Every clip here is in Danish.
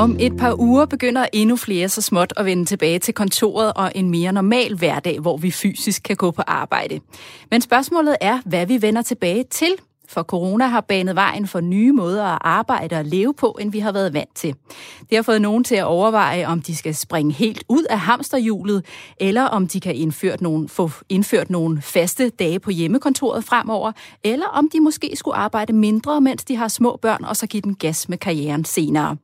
Om et par uger begynder endnu flere så småt at vende tilbage til kontoret og en mere normal hverdag, hvor vi fysisk kan gå på arbejde. Men spørgsmålet er, hvad vi vender tilbage til for corona har banet vejen for nye måder at arbejde og leve på, end vi har været vant til. Det har fået nogen til at overveje, om de skal springe helt ud af hamsterhjulet, eller om de kan indført nogle, få indført nogle faste dage på hjemmekontoret fremover, eller om de måske skulle arbejde mindre, mens de har små børn, og så give den gas med karrieren senere.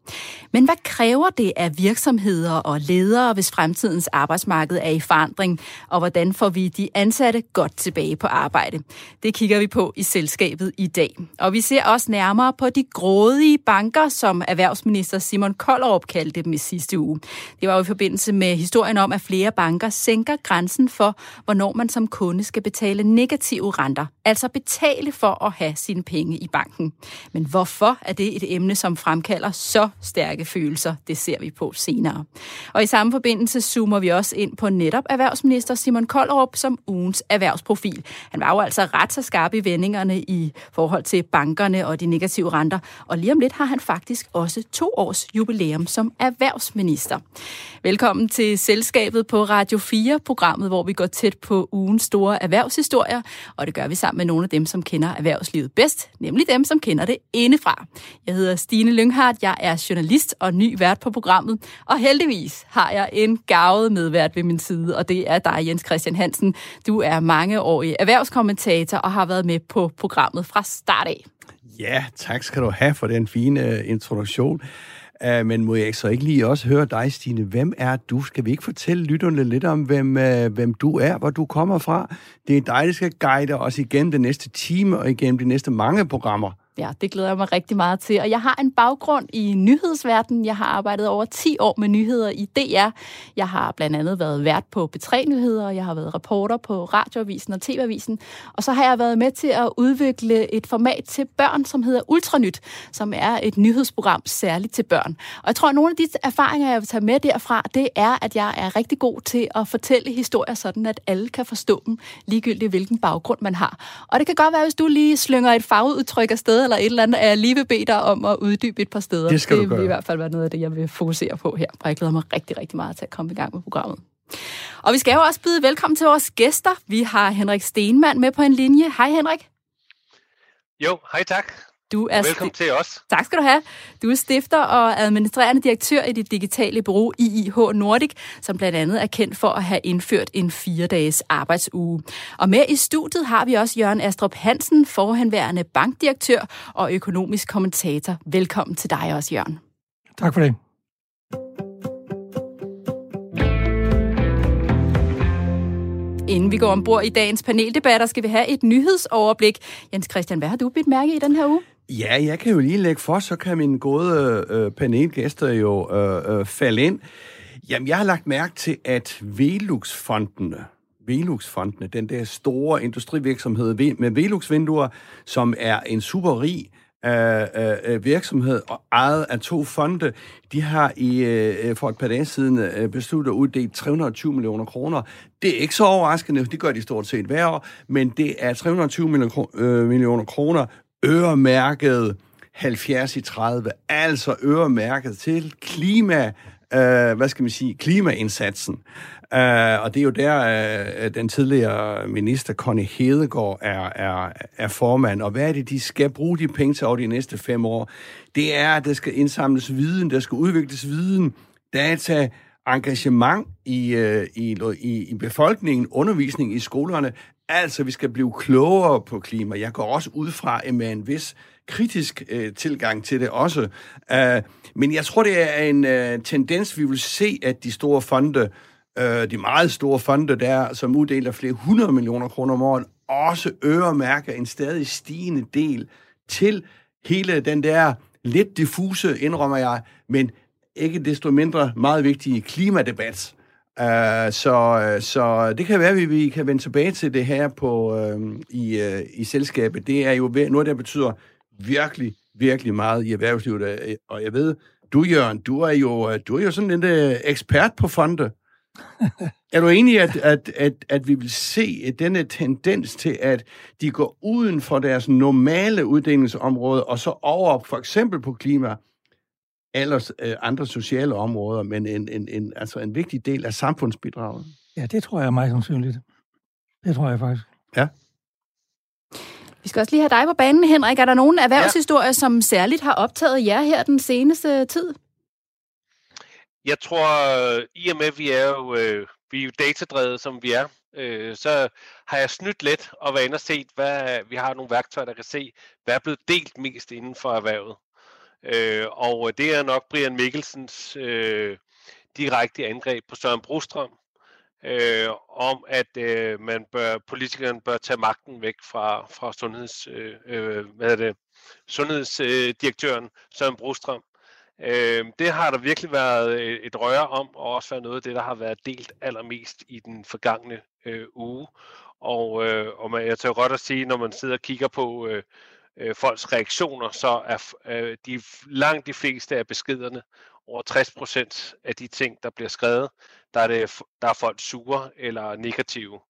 Men hvad kræver det af virksomheder og ledere, hvis fremtidens arbejdsmarked er i forandring, og hvordan får vi de ansatte godt tilbage på arbejde? Det kigger vi på i selskabet i dag. Og vi ser også nærmere på de grådige banker, som erhvervsminister Simon Koldrup kaldte dem i sidste uge. Det var jo i forbindelse med historien om, at flere banker sænker grænsen for, hvornår man som kunde skal betale negative renter. Altså betale for at have sine penge i banken. Men hvorfor er det et emne, som fremkalder så stærke følelser? Det ser vi på senere. Og i samme forbindelse zoomer vi også ind på netop erhvervsminister Simon Koldrup som ugens erhvervsprofil. Han var jo altså ret så skarp i vendingerne i forhold til bankerne og de negative renter. Og lige om lidt har han faktisk også to års jubilæum som erhvervsminister. Velkommen til Selskabet på Radio 4, programmet, hvor vi går tæt på ugens store erhvervshistorier, og det gør vi sammen med nogle af dem, som kender erhvervslivet bedst, nemlig dem, som kender det indefra. Jeg hedder Stine Lynghardt, jeg er journalist og ny vært på programmet, og heldigvis har jeg en gavet medvært ved min side, og det er dig, Jens Christian Hansen. Du er mangeårig erhvervskommentator og har været med på programmet fra start af. Ja, tak skal du have for den fine uh, introduktion. Uh, men må jeg så ikke lige også høre dig, Stine? Hvem er du? Skal vi ikke fortælle lytterne lidt om, hvem, uh, hvem du er, hvor du kommer fra? Det er dig, der skal guide os igennem den næste time og igennem de næste mange programmer. Ja, det glæder jeg mig rigtig meget til. Og jeg har en baggrund i nyhedsverdenen. Jeg har arbejdet over 10 år med nyheder i DR. Jeg har blandt andet været vært på B3-nyheder, jeg har været reporter på Radioavisen og TV-avisen. Og så har jeg været med til at udvikle et format til børn, som hedder Ultranyt, som er et nyhedsprogram særligt til børn. Og jeg tror, at nogle af de erfaringer, jeg vil tage med derfra, det er, at jeg er rigtig god til at fortælle historier sådan, at alle kan forstå dem, ligegyldigt hvilken baggrund man har. Og det kan godt være, hvis du lige slynger et fagudtryk afsted, eller et eller andet, er jeg lige vil bede dig om at uddybe et par steder. Det skal det du gøre. vil i hvert fald være noget af det, jeg vil fokusere på her, og jeg glæder mig rigtig, rigtig meget til at komme i gang med programmet. Og vi skal jo også byde velkommen til vores gæster. Vi har Henrik Stenmann med på en linje. Hej Henrik. Jo, hej tak. Du er Velkommen til os. Tak skal du have. Du er stifter og administrerende direktør i det digitale bureau IIH Nordic, som blandt andet er kendt for at have indført en fire-dages arbejdsuge. Og med i studiet har vi også Jørgen Astrup Hansen, forhenværende bankdirektør og økonomisk kommentator. Velkommen til dig også, Jørgen. Tak for det. Inden vi går ombord i dagens paneldebatter, skal vi have et nyhedsoverblik. Jens Christian, hvad har du bidt mærke i den her uge? Ja, jeg kan jo lige lægge for, så kan mine gode øh, panelgæster jo øh, øh, falde ind. Jamen, jeg har lagt mærke til, at Velux-fondene, Velux-fondene, den der store industrivirksomhed med Velux-vinduer, som er en super rig øh, øh, øh, virksomhed og ejet af to fonde, de har i øh, for et par dage siden øh, besluttet at uddele 320 millioner kroner. Det er ikke så overraskende, det gør de stort set hver år, men det er 320 millioner, øh, millioner kroner øremærket 70 i 30, altså øremærket til klima, øh, hvad skal man sige, klimaindsatsen. Øh, og det er jo der, øh, øh, den tidligere minister Connie Hedegaard er, er, er formand. Og hvad er det, de skal bruge de penge til over de næste fem år? Det er, at der skal indsamles viden, der skal udvikles viden, data, engagement i, øh, i, i, i befolkningen, undervisning i skolerne. Altså, vi skal blive klogere på klima. Jeg går også ud fra med en vis kritisk øh, tilgang til det også. Uh, men jeg tror, det er en øh, tendens, vi vil se, at de store fonde øh, de meget store fonde der, som uddeler flere hundrede millioner kroner om året, også øremærker en stadig stigende del til hele den der lidt diffuse, indrømmer jeg, men ikke desto mindre meget vigtige klimadebat. Uh, så, så det kan være, at vi, vi kan vende tilbage til det her på uh, i, uh, i selskabet. Det er jo noget, der betyder virkelig, virkelig meget i erhvervslivet. Og jeg ved, du Jørgen, du er jo, du er jo sådan en uh, ekspert på fonde er du enig, at, at, at, at vi vil se denne tendens til, at de går uden for deres normale uddelingsområde, og så over for eksempel på klima, alle øh, andre sociale områder, men en, en, en, altså en vigtig del af samfundsbidraget. Ja, det tror jeg er meget sandsynligt. Det tror jeg faktisk. Ja. Vi skal også lige have dig på banen, Henrik. Er der nogen erhvervshistorier, ja. som særligt har optaget jer her den seneste tid? Jeg tror, i og med, at vi er jo, øh, vi er jo datadrevet, som vi er, øh, så har jeg snydt lidt og været inde og set, hvad vi har nogle værktøjer, der kan se, hvad er blevet delt mest inden for erhvervet. Øh, og det er nok Brian Mikkelsens øh, direkte angreb på Søren Brostrøm, øh, om at øh, man bør, politikeren bør tage magten væk fra, fra sundheds, øh, øh hvad er det, sundhedsdirektøren øh, Søren Brostrøm. Øh, det har der virkelig været øh, et røre om, og også været noget af det, der har været delt allermest i den forgangne øh, uge. Og, øh, og man, jeg tør godt at sige, når man sidder og kigger på øh, øh, folks reaktioner, så er øh, de langt de fleste af beskederne, over 60 procent af de ting, der bliver skrevet, der er, det, der er folk sure eller negative.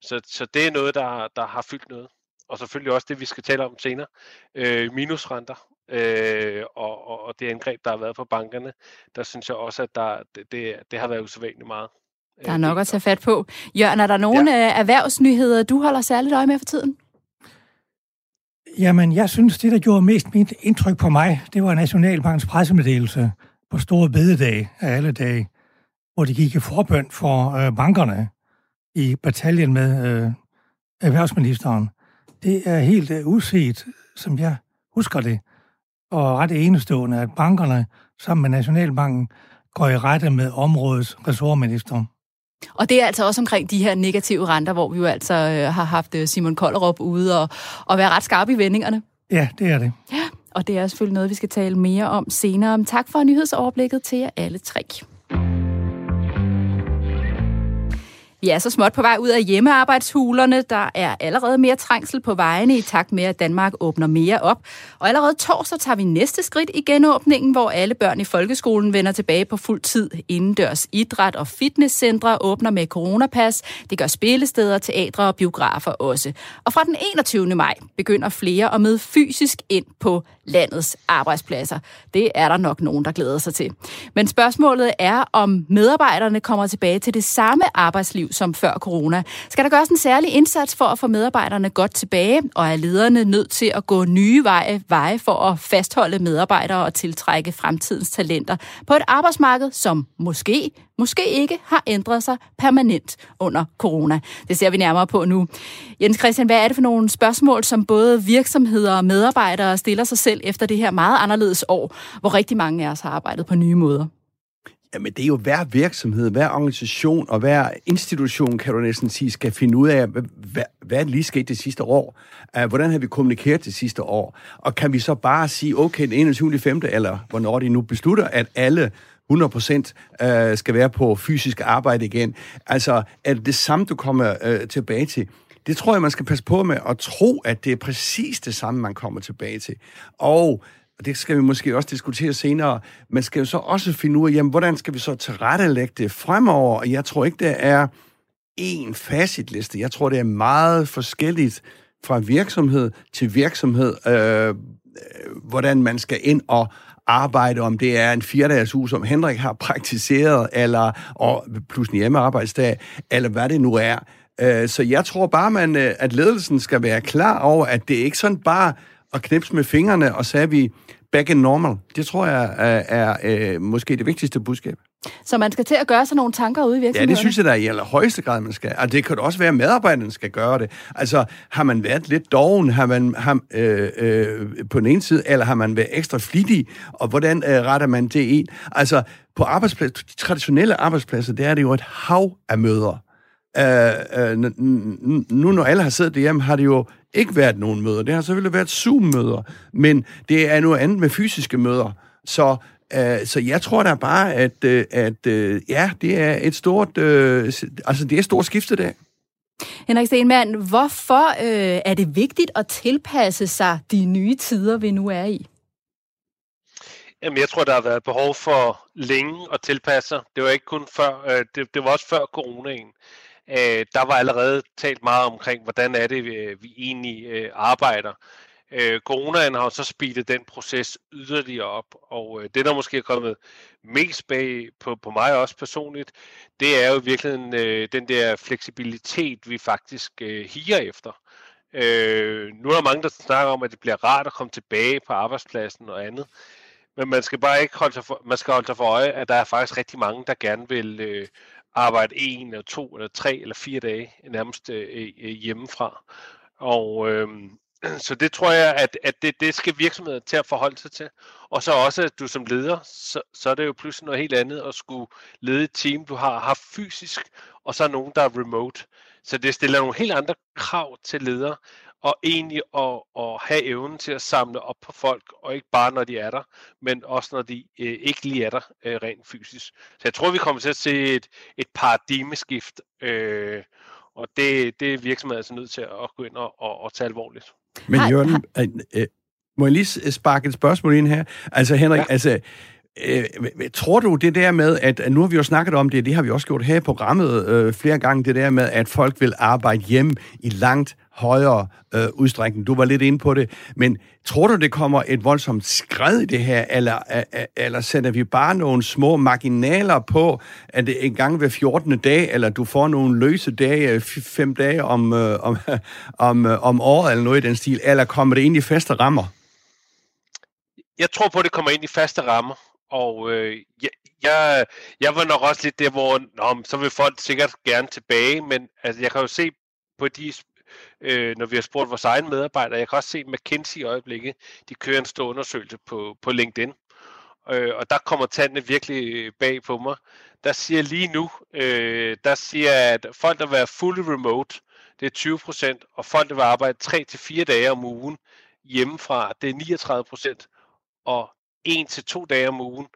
Så, så det er noget, der, der har fyldt noget. Og selvfølgelig også det, vi skal tale om senere, øh, minusrenter øh, og, og, og det angreb, der har været på bankerne, der synes jeg også, at der, det, det, det har været usædvanligt meget. Der er øh, nok at tage fat på. Jørgen, er der nogle ja. erhvervsnyheder, du holder særligt øje med for tiden? Jamen, jeg synes, det, der gjorde mest mit indtryk på mig, det var Nationalbankens pressemeddelelse på store bededag af alle dage, hvor de gik i forbøn for øh, bankerne i bataljen med øh, erhvervsministeren. Det er helt øh, uset, som jeg husker det, og ret enestående, at bankerne sammen med Nationalbanken går i rette med områdets ressortminister. Og det er altså også omkring de her negative renter, hvor vi jo altså øh, har haft øh, Simon Kollerup ude og, og være ret skarpe i vendingerne. Ja, det er det. Ja, og det er selvfølgelig noget, vi skal tale mere om senere. Tak for nyhedsoverblikket til jer alle tre. Vi er så småt på vej ud af hjemmearbejdshulerne. Der er allerede mere trængsel på vejene i takt med, at Danmark åbner mere op. Og allerede torsdag tager vi næste skridt i genåbningen, hvor alle børn i folkeskolen vender tilbage på fuld tid. Indendørs idræt og fitnesscentre åbner med coronapas. Det gør spillesteder, teatre og biografer også. Og fra den 21. maj begynder flere at møde fysisk ind på landets arbejdspladser. Det er der nok nogen, der glæder sig til. Men spørgsmålet er, om medarbejderne kommer tilbage til det samme arbejdsliv som før corona. Skal der gøres en særlig indsats for at få medarbejderne godt tilbage, og er lederne nødt til at gå nye veje, veje for at fastholde medarbejdere og tiltrække fremtidens talenter på et arbejdsmarked, som måske, måske ikke har ændret sig permanent under corona. Det ser vi nærmere på nu. Jens Christian, hvad er det for nogle spørgsmål, som både virksomheder og medarbejdere stiller sig selv efter det her meget anderledes år, hvor rigtig mange af os har arbejdet på nye måder? Jamen, det er jo hver virksomhed, hver organisation og hver institution, kan du næsten sige, skal finde ud af, hvad, hvad, lige sket det sidste år? Øh, hvordan har vi kommunikeret det sidste år? Og kan vi så bare sige, okay, den 21. 5. eller hvornår de nu beslutter, at alle 100% øh, skal være på fysisk arbejde igen. Altså, er det det samme, du kommer øh, tilbage til? Det tror jeg, man skal passe på med at tro, at det er præcis det samme, man kommer tilbage til. Og og det skal vi måske også diskutere senere, man skal jo så også finde ud af, jamen, hvordan skal vi så tilrettelægge det fremover? Og jeg tror ikke, det er én facitliste. Jeg tror, det er meget forskelligt fra virksomhed til virksomhed, øh, øh hvordan man skal ind og arbejde, om det er en firedages uge, som Henrik har praktiseret, eller og plus en hjemmearbejdsdag, eller hvad det nu er. Øh, så jeg tror bare, man, øh, at ledelsen skal være klar over, at det ikke sådan bare at knipse med fingrene, og sagde vi back in normal. Det tror jeg er, er, er måske det vigtigste budskab. Så man skal til at gøre sig nogle tanker ude i virksomheden? Ja, det synes jeg da i allerhøjeste grad, man skal. Og det kan også være, at medarbejderne skal gøre det. Altså, har man været lidt doven, har man har, øh, øh, på den ene side, eller har man været ekstra flittig, og hvordan øh, retter man det ind? Altså, på arbejdsplads, de traditionelle arbejdspladser, der er det jo et hav af møder. Øh, øh, nu når alle har siddet derhjemme, har det jo ikke været nogen møder. Det har selvfølgelig været Zoom-møder, men det er noget andet med fysiske møder. Så, øh, så jeg tror da bare, at, øh, at øh, ja, det er et stort, altså det er et stort skifte der. Henrik Stenmann, hvorfor øh, er det vigtigt at tilpasse sig de nye tider, vi nu er i? Jamen, jeg tror, der har været behov for længe at tilpasse sig. Det var ikke kun før, øh, det, det var også før coronaen øh, der var allerede talt meget omkring, hvordan er det, vi, vi egentlig øh, arbejder. Øh, coronaen har så speedet den proces yderligere op, og øh, det, der måske er kommet mest bag på, på mig også personligt, det er jo virkelig øh, den der fleksibilitet, vi faktisk øh, higer efter. Øh, nu er der mange, der snakker om, at det bliver rart at komme tilbage på arbejdspladsen og andet. Men man skal bare ikke holde sig for, man skal holde sig for øje, at der er faktisk rigtig mange, der gerne vil øh, arbejde en eller to eller tre eller fire dage nærmest øh, øh, hjemmefra. Og øh, Øh, så det tror jeg, at, at det, det skal virksomheder til at forholde sig til. Og så også, at du som leder, så, så er det jo pludselig noget helt andet at skulle lede et team, du har haft fysisk, og så er nogen, der er remote. Så det stiller nogle helt andre krav til ledere, og egentlig at, at have evnen til at samle op på folk, og ikke bare når de er der, men også når de øh, ikke lige er der øh, rent fysisk. Så jeg tror, vi kommer til at se et, et paradigmeskift, øh, og det, det er virksomheder altså nødt til at gå ind og, og, og tage alvorligt. Men Jørgen, øh, øh, må jeg lige sparke et spørgsmål ind her? Altså Henrik, ja. altså Øh, tror du det der med, at nu har vi jo snakket om det, det har vi også gjort her i programmet øh, flere gange, det der med, at folk vil arbejde hjem i langt højere øh, udstrækning. Du var lidt inde på det, men tror du, det kommer et voldsomt skred i det her, eller, eller sætter vi bare nogle små marginaler på, at det en gang hver 14. dag, eller du får nogle løse dage, øh, fem dage om, øh, om, om, øh, om året, eller noget i den stil, eller kommer det ind i faste rammer? Jeg tror på, at det kommer ind i faste rammer. Og øh, jeg, jeg, jeg var nok også lidt der, hvor nå, så vil folk sikkert gerne tilbage, men altså, jeg kan jo se på de, øh, når vi har spurgt vores egne medarbejdere, jeg kan også se McKinsey i øjeblikket, de kører en stor undersøgelse på, på LinkedIn, øh, og der kommer tallene virkelig øh, bag på mig. Der siger lige nu, øh, der siger, at folk, der vil være fully remote, det er 20 procent, og folk, der vil arbejde 3-4 dage om ugen hjemmefra, det er 39 procent, og en til to dage om ugen,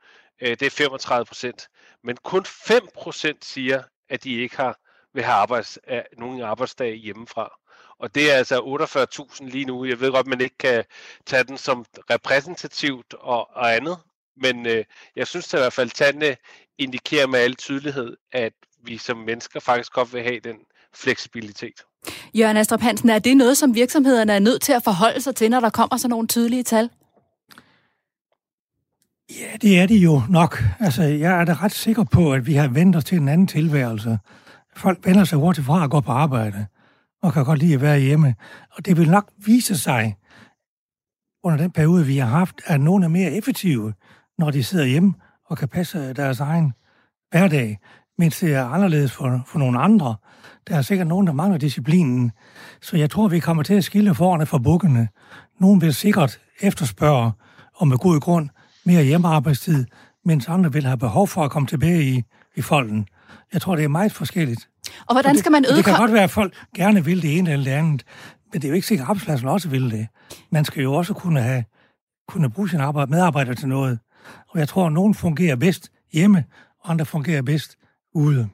øh, det er 35 procent. Men kun 5 procent siger, at de ikke har vil have arbejds, øh, nogen arbejdsdag hjemmefra. Og det er altså 48.000 lige nu. Jeg ved godt, man ikke kan tage den som repræsentativt og, og andet, men øh, jeg synes at i hvert fald, at tallene indikerer med al tydelighed, at vi som mennesker faktisk godt vil have den fleksibilitet. Jørgen Astrup Hansen, er det noget, som virksomhederne er nødt til at forholde sig til, når der kommer sådan nogle tydelige tal? Ja, det er det jo nok. Altså, jeg er da ret sikker på, at vi har vendt os til en anden tilværelse. Folk vender sig hurtigt fra at gå på arbejde, og kan godt lide at være hjemme. Og det vil nok vise sig, under den periode, vi har haft, at nogen er mere effektive, når de sidder hjemme og kan passe deres egen hverdag, mens det er anderledes for, for nogle andre. Der er sikkert nogen, der mangler disciplinen. Så jeg tror, vi kommer til at skille forerne fra bukkene. Nogen vil sikkert efterspørge, og med god grund, mere hjemmearbejdstid, mens andre vil have behov for at komme tilbage i, i folden. Jeg tror, det er meget forskelligt. Og hvordan det, skal man øge... Det kan godt være, at folk gerne vil det ene eller det andet, men det er jo ikke sikkert, at arbejdspladsen også vil det. Man skal jo også kunne have kunne bruge sin arbejde, medarbejder til noget. Og jeg tror, at nogen fungerer bedst hjemme, og andre fungerer bedst ude.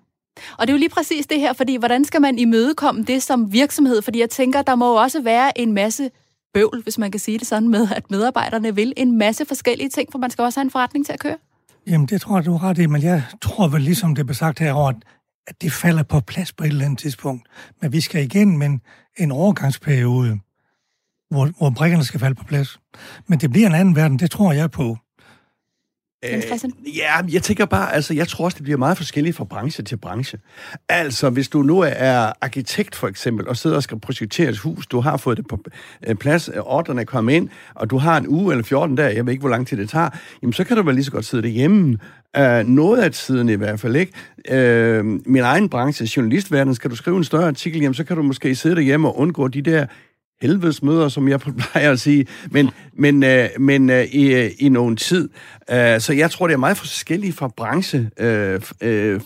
Og det er jo lige præcis det her, fordi hvordan skal man imødekomme det som virksomhed? Fordi jeg tænker, der må jo også være en masse bøvl, hvis man kan sige det sådan, med at medarbejderne vil en masse forskellige ting, for man skal også have en forretning til at køre? Jamen, det tror jeg, du har ret i, men jeg tror vel, ligesom det blev sagt herovre, at det falder på plads på et eller andet tidspunkt. Men vi skal igen med en, overgangsperiode, hvor, hvor brækkerne skal falde på plads. Men det bliver en anden verden, det tror jeg på. Øh, ja, jeg tænker bare, altså, jeg tror også, det bliver meget forskelligt fra branche til branche. Altså, hvis du nu er arkitekt, for eksempel, og sidder og skal projektere et hus, du har fået det på øh, plads, øh, ordrene er kommet ind, og du har en uge eller 14 dage, jeg ved ikke, hvor lang tid det tager, jamen, så kan du vel lige så godt sidde derhjemme. Uh, noget af tiden i hvert fald, ikke? Uh, min egen branche, journalistverden, skal du skrive en større artikel, jamen, så kan du måske sidde derhjemme og undgå de der helvedesmøder, som jeg plejer at sige, men, men, øh, men øh, i, i nogen tid. Øh, så jeg tror, det er meget forskelligt fra branche, øh, øh,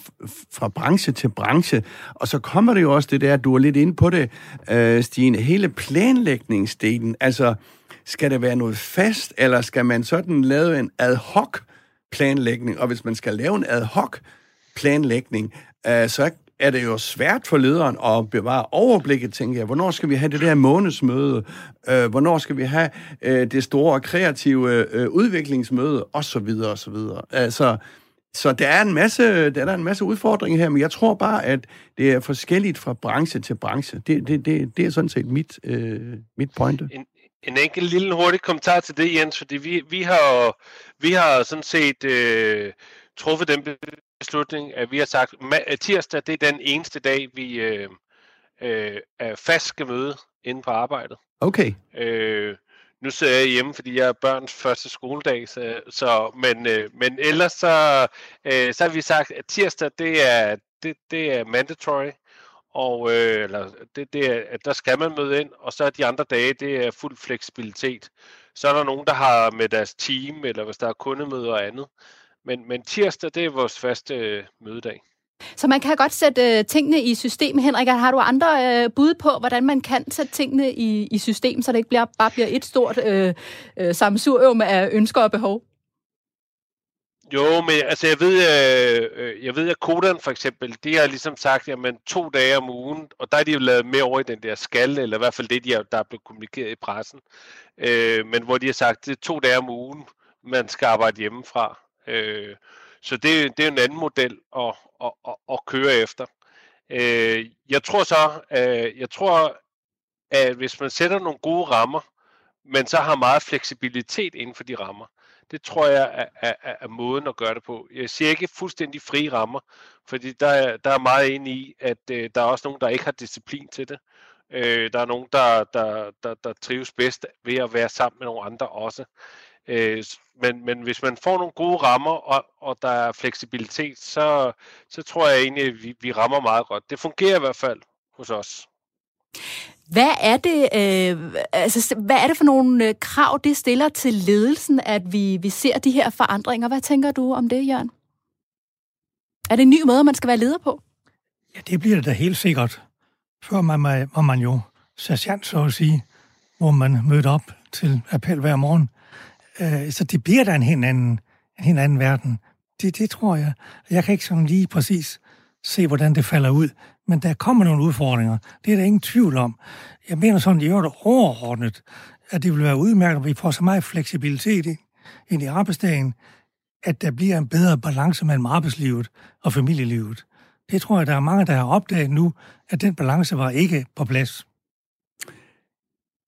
fra branche til branche. Og så kommer det jo også det der, du er lidt inde på det, øh, Stine, hele planlægningsdelen. Altså, skal det være noget fast, eller skal man sådan lave en ad hoc planlægning? Og hvis man skal lave en ad hoc planlægning, øh, så er det jo svært for lederen at bevare overblikket, tænker jeg. Hvornår skal vi have det der månedsmøde? Øh, hvornår skal vi have øh, det store kreative øh, udviklingsmøde? Og så videre, og så videre. Altså, så der er en masse, der er en masse udfordringer her, men jeg tror bare, at det er forskelligt fra branche til branche. Det, det, det, det er sådan set mit, øh, mit pointe. En, En enkelt lille hurtig kommentar til det, Jens, fordi vi, vi har vi har sådan set øh, truffet den beslutning, at vi har sagt, at tirsdag det er den eneste dag, vi øh, øh, er fast skal møde inde på arbejdet. Okay. Øh, nu sidder jeg hjemme, fordi jeg er børns første skoledag, så, så men, øh, men ellers så, øh, så har vi sagt, at tirsdag det er, det, det er mandatory, og øh, eller det, det er, at der skal man møde ind, og så er de andre dage, det er fuld fleksibilitet. Så er der nogen, der har med deres team, eller hvis der er kundemøder og andet. Men, men tirsdag, det er vores faste øh, mødedag. Så man kan godt sætte øh, tingene i system, Henrik. Har du andre øh, bud på, hvordan man kan sætte tingene i, i system, så det ikke bliver, bare bliver et stort øh, øh, sammensurium af ønsker og behov? Jo, men altså jeg ved, øh, øh, jeg ved at Kodan for eksempel, de har ligesom sagt, jamen to dage om ugen, og der er de jo lavet mere over i den der skal, eller i hvert fald det, de har, der er blevet kommunikeret i pressen, øh, men hvor de har sagt, det er to dage om ugen, man skal arbejde hjemmefra. Øh, så det, det er en anden model at, at, at, at køre efter. Øh, jeg tror så, øh, jeg tror, at hvis man sætter nogle gode rammer, men så har meget fleksibilitet inden for de rammer, det tror jeg er, er, er måden at gøre det på. Jeg siger ikke fuldstændig frie rammer, fordi der er, der er meget enig i, at øh, der er også nogen, der ikke har disciplin til det. Øh, der er nogen, der, der, der, der trives bedst ved at være sammen med nogle andre også. Øh, men, men hvis man får nogle gode rammer, og, og der er fleksibilitet, så, så tror jeg egentlig, at vi, vi rammer meget godt. Det fungerer i hvert fald hos os. Hvad er det, øh, altså, hvad er det for nogle øh, krav, det stiller til ledelsen, at vi, vi ser de her forandringer? Hvad tænker du om det, Jørgen? Er det en ny måde, man skal være leder på? Ja, det bliver det da helt sikkert. Før man, var man jo sergeant, så at sige, hvor man mødte op til appel hver morgen. Øh, så det bliver da en helt anden, en helt anden verden. Det, det tror jeg. Jeg kan ikke sådan lige præcis se, hvordan det falder ud. Men der kommer nogle udfordringer. Det er der ingen tvivl om. Jeg mener sådan, det er overordnet, at det vil være udmærket, at vi får så meget fleksibilitet ind i arbejdsdagen, at der bliver en bedre balance mellem arbejdslivet og familielivet. Det tror jeg, der er mange, der har opdaget nu, at den balance var ikke på plads.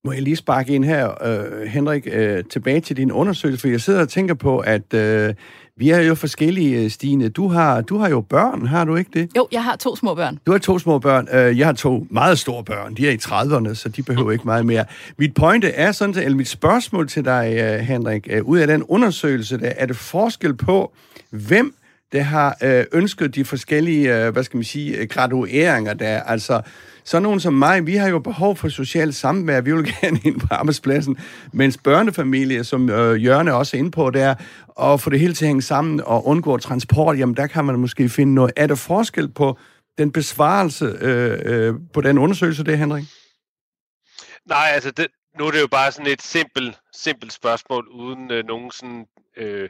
Må jeg lige sparke ind her, øh, Henrik, øh, tilbage til din undersøgelse, for jeg sidder og tænker på, at øh, vi er jo forskellige, øh, Stine. Du har, du har jo børn, har du ikke det? Jo, jeg har to små børn. Du har to små børn. Øh, jeg har to meget store børn. De er i 30'erne, så de behøver ikke meget mere. Mit pointe er sådan, eller mit spørgsmål til dig, øh, Henrik, ud af den undersøgelse, der er det forskel på, hvem der har ønsket de forskellige, hvad skal man sige, gradueringer der. Altså, så nogen som mig, vi har jo behov for socialt samvær. Vi vil gerne ind på arbejdspladsen. Mens børnefamilier, som øh, Jørne også er inde på, der og få det hele til at hænge sammen og undgå transport, jamen der kan man måske finde noget. Er der forskel på den besvarelse øh, øh, på den undersøgelse, det Henrik? Nej, altså det, nu er det jo bare sådan et simpelt, simpelt spørgsmål, uden øh, nogen sådan øh,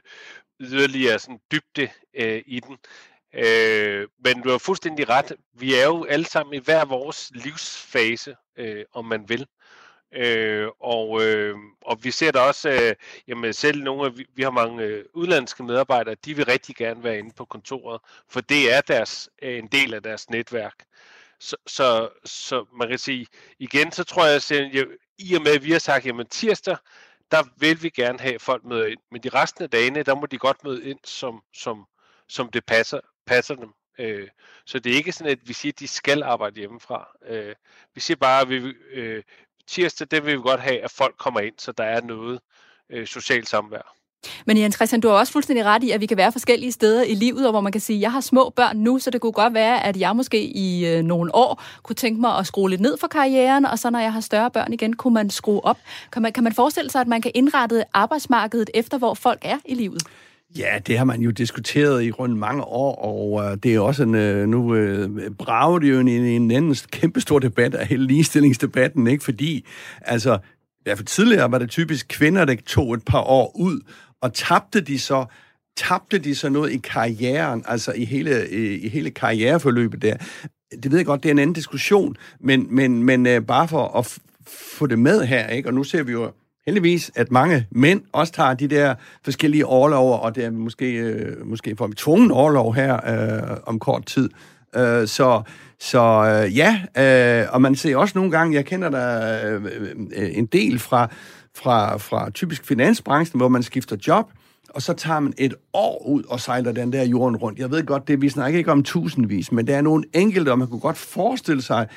yderligere sådan dybde øh, i den. Øh, men du har fuldstændig ret. Vi er jo alle sammen i hver vores livsfase, øh, om man vil. Øh, og, øh, og vi ser da også, øh, jamen selv nogle af, vi, vi har mange øh, udlandske medarbejdere, de vil rigtig gerne være inde på kontoret, for det er deres, øh, en del af deres netværk. Så, så, så man kan sige, igen, så tror jeg, at jeg, i og med, at vi har sagt, jamen tirsdag, der vil vi gerne have folk med ind, men de resten af dagene, der må de godt møde ind, som, som, som det passer, passer dem. Øh, så det er ikke sådan, at vi siger, at de skal arbejde hjemmefra. Øh, vi siger bare, at vi, øh, tirsdag, det vil vi godt have, at folk kommer ind, så der er noget øh, socialt samvær. Men Jens Christian, du har også fuldstændig ret i, at vi kan være forskellige steder i livet, og hvor man kan sige, at jeg har små børn nu, så det kunne godt være, at jeg måske i øh, nogle år kunne tænke mig at skrue lidt ned for karrieren, og så når jeg har større børn igen, kunne man skrue op. Kan man, kan man forestille sig, at man kan indrette arbejdsmarkedet efter, hvor folk er i livet? Ja, det har man jo diskuteret i rundt mange år, og øh, det er også en, øh, nu øh, brager det jo en, en anden kæmpestor debat af hele ligestillingsdebatten, ikke? Fordi, altså, ja, for tidligere var det typisk kvinder, der tog et par år ud, og tabte de så tabte de så noget i karrieren, altså i hele, i, i hele karriereforløbet der. Det ved jeg godt, det er en anden diskussion, men, men, men øh, bare for at få det med her, ikke? og nu ser vi jo heldigvis, at mange mænd også tager de der forskellige overlover, og det er måske, øh, måske får vi tvungen overlov her øh, om kort tid. Øh, så så øh, ja, øh, og man ser også nogle gange, jeg kender der øh, øh, en del fra fra, fra typisk finansbranchen, hvor man skifter job, og så tager man et år ud og sejler den der jorden rundt. Jeg ved godt, det vi snakker ikke om tusindvis, men der er nogle enkelte, og man kunne godt forestille sig,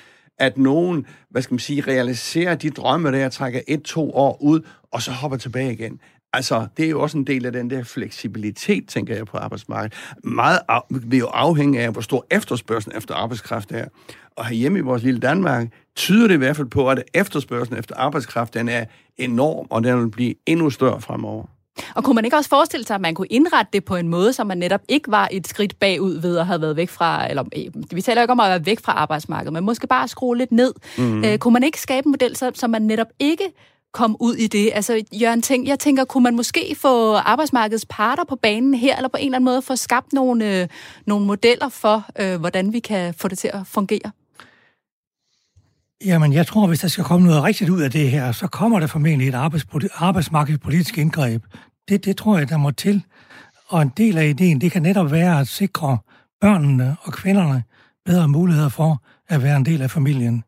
at nogen, hvad skal man sige, realiserer de drømme der, trækker et-to år ud, og så hopper tilbage igen. Altså, det er jo også en del af den der fleksibilitet, tænker jeg på arbejdsmarkedet. Meget af, vil jo afhænge af, hvor stor efterspørgsel efter arbejdskraft er. Og herhjemme i vores lille Danmark, tyder det i hvert fald på, at efterspørgselen efter arbejdskraft, den er enorm, og den vil blive endnu større fremover. Og kunne man ikke også forestille sig, at man kunne indrette det på en måde, så man netop ikke var et skridt bagud ved at have været væk fra, eller øh, vi taler ikke om at være væk fra arbejdsmarkedet, men måske bare skrue lidt ned. Mm. Øh, kunne man ikke skabe en model, så, så man netop ikke kom ud i det? Altså, Jørgen, tænk, jeg tænker, kunne man måske få arbejdsmarkedets parter på banen her, eller på en eller anden måde få skabt nogle, øh, nogle modeller for, øh, hvordan vi kan få det til at fungere? Jamen, jeg tror, hvis der skal komme noget rigtigt ud af det her, så kommer der formentlig et arbejdsmarkedspolitisk indgreb. Det, det tror jeg, der må til. Og en del af ideen, det kan netop være at sikre børnene og kvinderne bedre muligheder for at være en del af familien.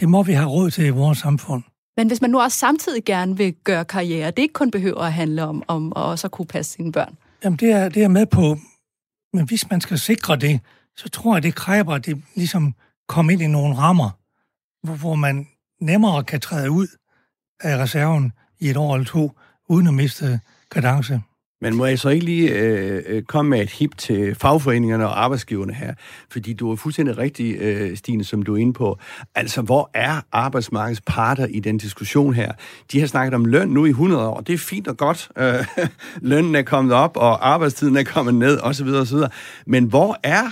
Det må vi have råd til i vores samfund. Men hvis man nu også samtidig gerne vil gøre karriere, det ikke kun behøver at handle om, om at også kunne passe sine børn. Jamen, det er, det er med på. Men hvis man skal sikre det, så tror jeg, det kræver, at det ligesom kommer ind i nogle rammer hvor man nemmere kan træde ud af reserven i et år eller to, uden at miste kadence. Men må jeg så ikke lige øh, øh, komme med et hip til fagforeningerne og arbejdsgiverne her? Fordi du er fuldstændig rigtig, øh, Stine, som du er inde på. Altså, hvor er arbejdsmarkedets parter i den diskussion her? De har snakket om løn nu i 100 år. Det er fint og godt. Øh, lønnen er kommet op, og arbejdstiden er kommet ned, osv. osv. Men hvor er,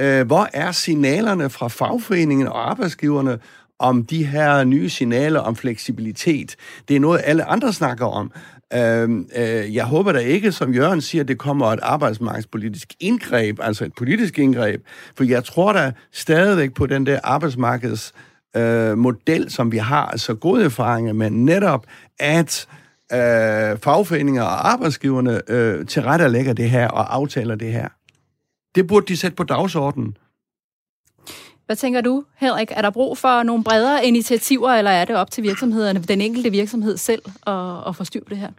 øh, hvor er signalerne fra fagforeningen og arbejdsgiverne om de her nye signaler om fleksibilitet. Det er noget, alle andre snakker om. Øh, øh, jeg håber da ikke, som Jørgen siger, det kommer et arbejdsmarkedspolitisk indgreb, altså et politisk indgreb, for jeg tror da stadigvæk på den der arbejdsmarkeds øh, model, som vi har, altså gode erfaringer med netop, at øh, fagforeninger og arbejdsgiverne øh, tilrettelægger det her og aftaler det her. Det burde de sætte på dagsordenen. Hvad tænker du, Henrik? Er der brug for nogle bredere initiativer, eller er det op til virksomhederne, den enkelte virksomhed selv, at, at forstyrre det her?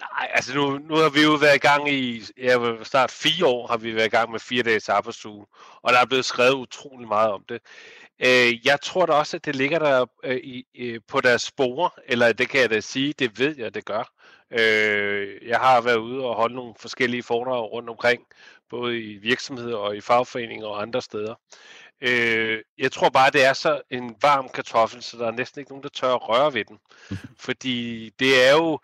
Nej, altså nu, nu har vi jo været i gang i, ja, snart fire år har vi været i gang med fire dages arbejdsuge, og der er blevet skrevet utrolig meget om det. Øh, jeg tror da også, at det ligger der øh, i, øh, på deres spore, eller det kan jeg da sige, det ved jeg, det gør. Øh, jeg har været ude og holde nogle forskellige foredrag rundt omkring, både i virksomheder og i fagforeninger og andre steder. Øh, jeg tror bare, det er så en varm kartoffel, så der er næsten ikke nogen, der tør at røre ved den. Fordi det er jo,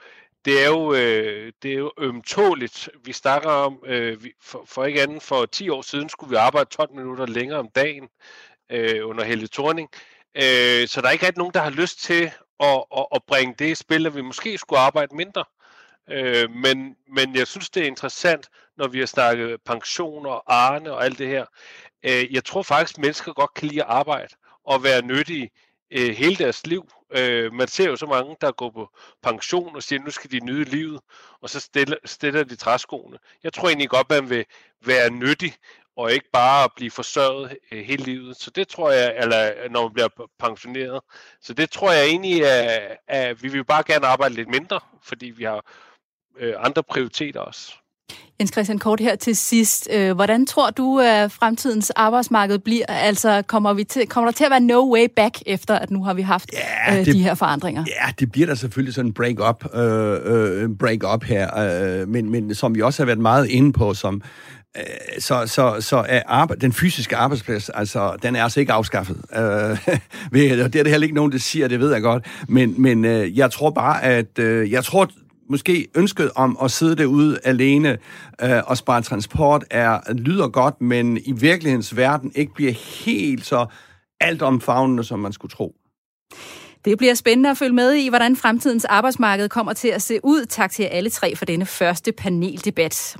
det er jo, øh, det er jo ømtåligt. Vi snakker om, øh, vi, for, for ikke anden for 10 år siden skulle vi arbejde 12 minutter længere om dagen øh, under Helle Thorning. Øh, så der er ikke rigtig nogen, der har lyst til at, at, at bringe det i spil, at vi måske skulle arbejde mindre. Øh, men, men jeg synes, det er interessant, når vi har snakket pension og arne og alt det her, Øh, jeg tror faktisk, at mennesker godt kan lide at arbejde og være nyttige øh, hele deres liv. Øh, man ser jo så mange, der går på pension og siger, nu skal de nyde livet, og så stiller, stiller de træskoene. Jeg tror egentlig godt, man vil være nyttig, og ikke bare blive forsørget øh, hele livet. Så det tror jeg, eller når man bliver pensioneret. Så det tror jeg egentlig, at, at vi vil bare gerne arbejde lidt mindre, fordi vi har øh, andre prioriteter også. Jens Christian Kort her til sidst. Øh, hvordan tror du, at fremtidens arbejdsmarked bliver? Altså, kommer, vi til, kommer der til at være no way back, efter at nu har vi haft ja, øh, det, de her forandringer? Ja, det bliver der selvfølgelig sådan en break-up øh, øh, break-up her. Øh, men, men som vi også har været meget inde på, som øh, så, så, så er arbejde, den fysiske arbejdsplads, altså, den er altså ikke afskaffet. Øh, det er det heller ikke nogen, der siger, det ved jeg godt. Men, men øh, jeg tror bare, at øh, jeg tror, måske ønsket om at sidde derude alene øh, og spare transport er lyder godt, men i virkelighedens verden ikke bliver helt så altomfavnende, som man skulle tro. Det bliver spændende at følge med i, hvordan fremtidens arbejdsmarked kommer til at se ud. Tak til jer alle tre for denne første paneldebat.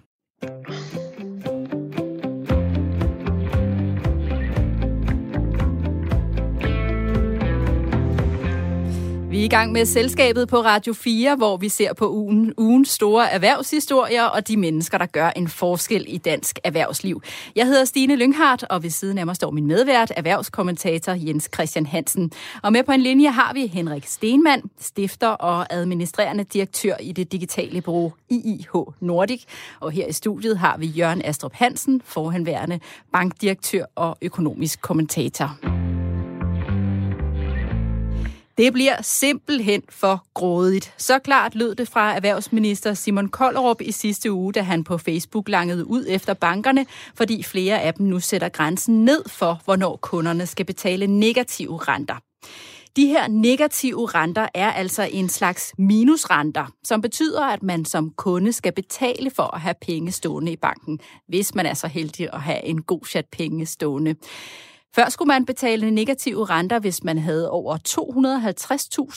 Vi er i gang med selskabet på Radio 4, hvor vi ser på ugen, ugens store erhvervshistorier og de mennesker, der gør en forskel i dansk erhvervsliv. Jeg hedder Stine Lynghardt, og ved siden af mig står min medvært, erhvervskommentator Jens Christian Hansen. Og med på en linje har vi Henrik Stenmann, stifter og administrerende direktør i det digitale bureau IIH Nordic. Og her i studiet har vi Jørgen Astrup Hansen, forhenværende bankdirektør og økonomisk kommentator. Det bliver simpelthen for grådigt. Så klart lød det fra erhvervsminister Simon Kollerup i sidste uge, da han på Facebook langede ud efter bankerne, fordi flere af dem nu sætter grænsen ned for, hvornår kunderne skal betale negative renter. De her negative renter er altså en slags minusrenter, som betyder, at man som kunde skal betale for at have penge stående i banken, hvis man er så heldig at have en god chat penge stående. Før skulle man betale negative renter, hvis man havde over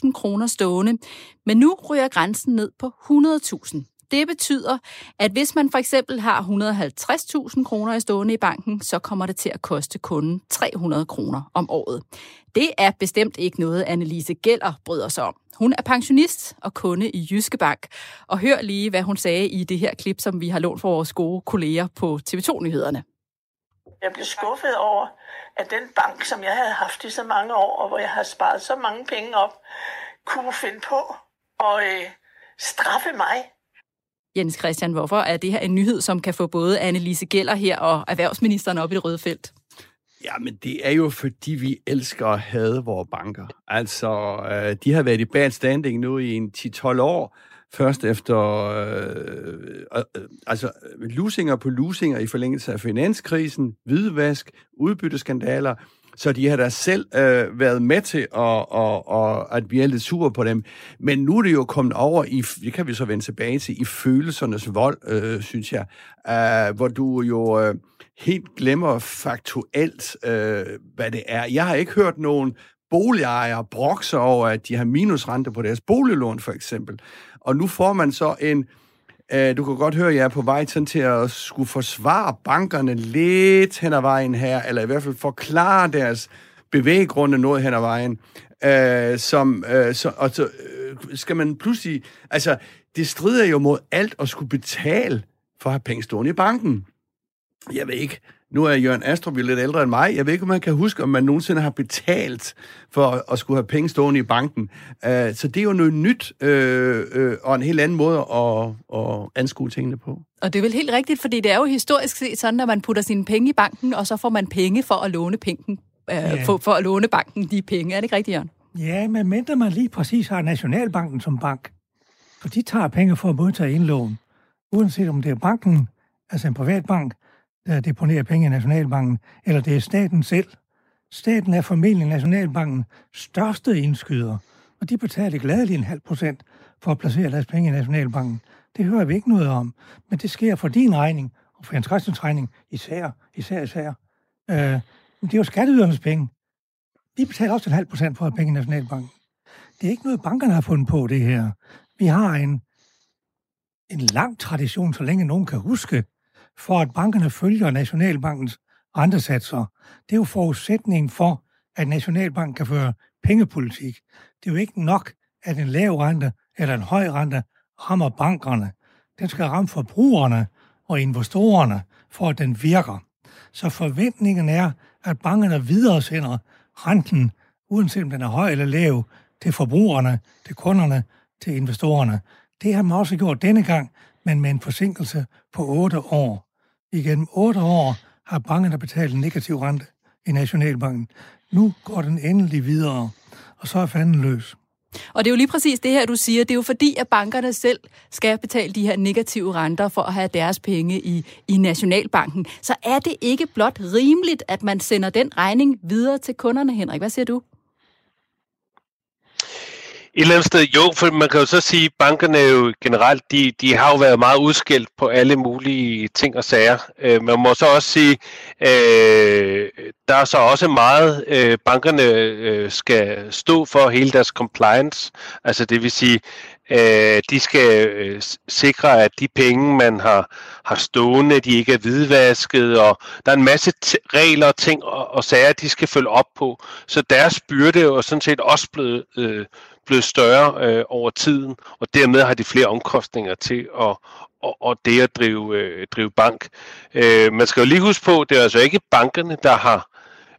250.000 kroner stående, men nu ryger grænsen ned på 100.000. Det betyder, at hvis man for eksempel har 150.000 kroner i stående i banken, så kommer det til at koste kunden 300 kroner om året. Det er bestemt ikke noget, Annelise Gælder bryder sig om. Hun er pensionist og kunde i Jyske Bank. Og hør lige, hvad hun sagde i det her klip, som vi har lånt fra vores gode kolleger på TV2-nyhederne. Jeg blev skuffet over, at den bank, som jeg havde haft i så mange år, og hvor jeg har sparet så mange penge op, kunne finde på at øh, straffe mig. Jens Christian, hvorfor er det her en nyhed, som kan få både Annelise Gælder her og erhvervsministeren op i det røde felt? Ja, men det er jo fordi, vi elsker at have vores banker. Altså, øh, de har været i bad standing nu i en 10-12 år. Først efter øh, øh, øh, altså lusinger på lusinger i forlængelse af finanskrisen, hvidvask, udbytteskandaler, så de har da selv øh, været med til, at, og, og, at vi er lidt sure på dem. Men nu er det jo kommet over i, det kan vi så vende tilbage til, i følelsernes vold, øh, synes jeg, øh, hvor du jo øh, helt glemmer faktuelt, øh, hvad det er. Jeg har ikke hørt nogen boligejere brokser over, at de har minusrente på deres boliglån, for eksempel. Og nu får man så en... Øh, du kan godt høre, at jeg er på vej til at skulle forsvare bankerne lidt hen ad vejen her, eller i hvert fald forklare deres bevæggrunde noget hen ad vejen. Øh, som, øh, så, og så øh, skal man pludselig... Altså, det strider jo mod alt at skulle betale for at have penge stående i banken. Jeg ved ikke, nu er Jørgen Astrup lidt ældre end mig. Jeg ved ikke, om man kan huske, om man nogensinde har betalt for at skulle have penge stående i banken. Uh, så det er jo noget nyt uh, uh, og en helt anden måde at, anskue tingene på. Og det er vel helt rigtigt, fordi det er jo historisk set sådan, at man putter sine penge i banken, og så får man penge for at låne penge, uh, ja. for, for at låne banken de penge. Er det ikke rigtigt, Jørgen? Ja, men mindre man lige præcis har Nationalbanken som bank. For de tager penge for at modtage indlån. Uanset om det er banken, altså en privat bank, der deponerer penge i Nationalbanken, eller det er staten selv. Staten er formentlig Nationalbanken største indskyder, og de betaler gladeligt en halv procent for at placere deres penge i Nationalbanken. Det hører vi ikke noget om, men det sker for din regning, og for Jens Christians regning især, især, især. Øh, det er jo skatteydernes penge. Vi betaler også en halv procent for at have penge i Nationalbanken. Det er ikke noget, bankerne har fundet på, det her. Vi har en, en lang tradition, så længe nogen kan huske, for at bankerne følger Nationalbankens rentesatser. Det er jo forudsætningen for, at Nationalbanken kan føre pengepolitik. Det er jo ikke nok, at en lav rente eller en høj rente rammer bankerne. Den skal ramme forbrugerne og investorerne, for at den virker. Så forventningen er, at bankerne videre sender renten, uanset om den er høj eller lav, til forbrugerne, til kunderne, til investorerne. Det har man også gjort denne gang, men med en forsinkelse på 8 år. Igennem otte år har bankerne betalt en negativ rente i Nationalbanken. Nu går den endelig videre, og så er fanden løs. Og det er jo lige præcis det her, du siger. Det er jo fordi, at bankerne selv skal betale de her negative renter for at have deres penge i, i Nationalbanken. Så er det ikke blot rimeligt, at man sender den regning videre til kunderne, Henrik? Hvad siger du? Et eller andet sted, jo, for man kan jo så sige, at bankerne jo generelt, de, de har jo været meget udskilt på alle mulige ting og sager. Øh, man må så også sige, øh, der er så også meget, øh, bankerne øh, skal stå for hele deres compliance. Altså det vil sige, Øh, de skal øh, sikre, at de penge, man har, har stående, de ikke er hvidvasket, og der er en masse regler, ting og, og sager, de skal følge op på. Så deres byrde er jo sådan set også blevet, øh, blevet større øh, over tiden, og dermed har de flere omkostninger til at, og, og det at drive, øh, drive bank. Øh, man skal jo lige huske på, det er altså ikke bankerne, der har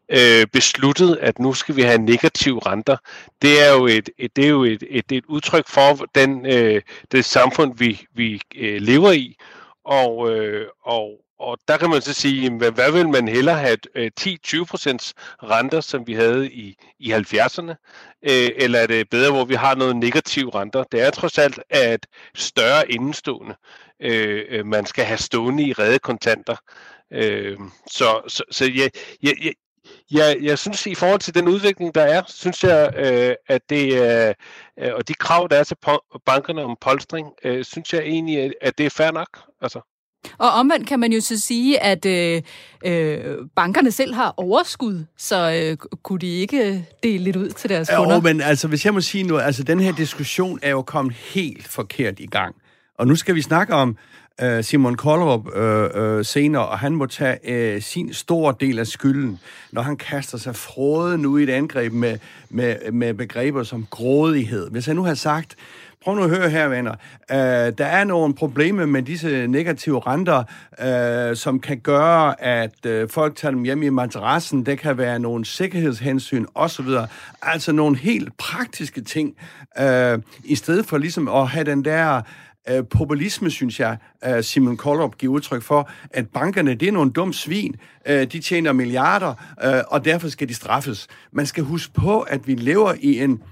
øh, besluttet, at nu skal vi have negative renter. Det er jo et, et, det er jo et, et, et udtryk for den, øh, det samfund, vi, vi øh, lever i. Og, øh, og, og der kan man så sige, hvad, hvad vil man hellere have? 10-20% øh, renter, som vi havde i, i 70'erne? Øh, eller er det bedre, hvor vi har noget negativ renter? Det er trods alt at større indestående, øh, øh man skal have stående i redde kontanter. Øh, så så, så jeg, jeg, jeg, jeg, jeg synes, i forhold til den udvikling, der er, synes jeg, øh, at det er, øh, og de krav, der er til bankerne om polstring, øh, synes jeg egentlig, at det er fair nok. Altså. Og omvendt kan man jo så sige, at øh, øh, bankerne selv har overskud, så øh, kunne de ikke dele lidt ud til deres kunder? Jo, men altså, hvis jeg må sige noget, altså den her diskussion er jo kommet helt forkert i gang. Og nu skal vi snakke om øh, Simon Kollerup øh, øh, senere, og han må tage øh, sin store del af skylden, når han kaster sig fråden ud i et angreb med, med, med begreber som grådighed. Hvis han nu har sagt, Prøv nu at høre her, venner. Øh, der er nogle problemer med disse negative renter, øh, som kan gøre, at øh, folk tager dem hjem i madrassen. Det kan være nogle sikkerhedshensyn osv. Altså nogle helt praktiske ting, øh, i stedet for ligesom at have den der øh, populisme, synes jeg, øh, Simon Koldrup giver udtryk for, at bankerne, det er nogle dumme svin. Uh, de tjener milliarder, uh, og derfor skal de straffes. Man skal huske på, at vi lever i en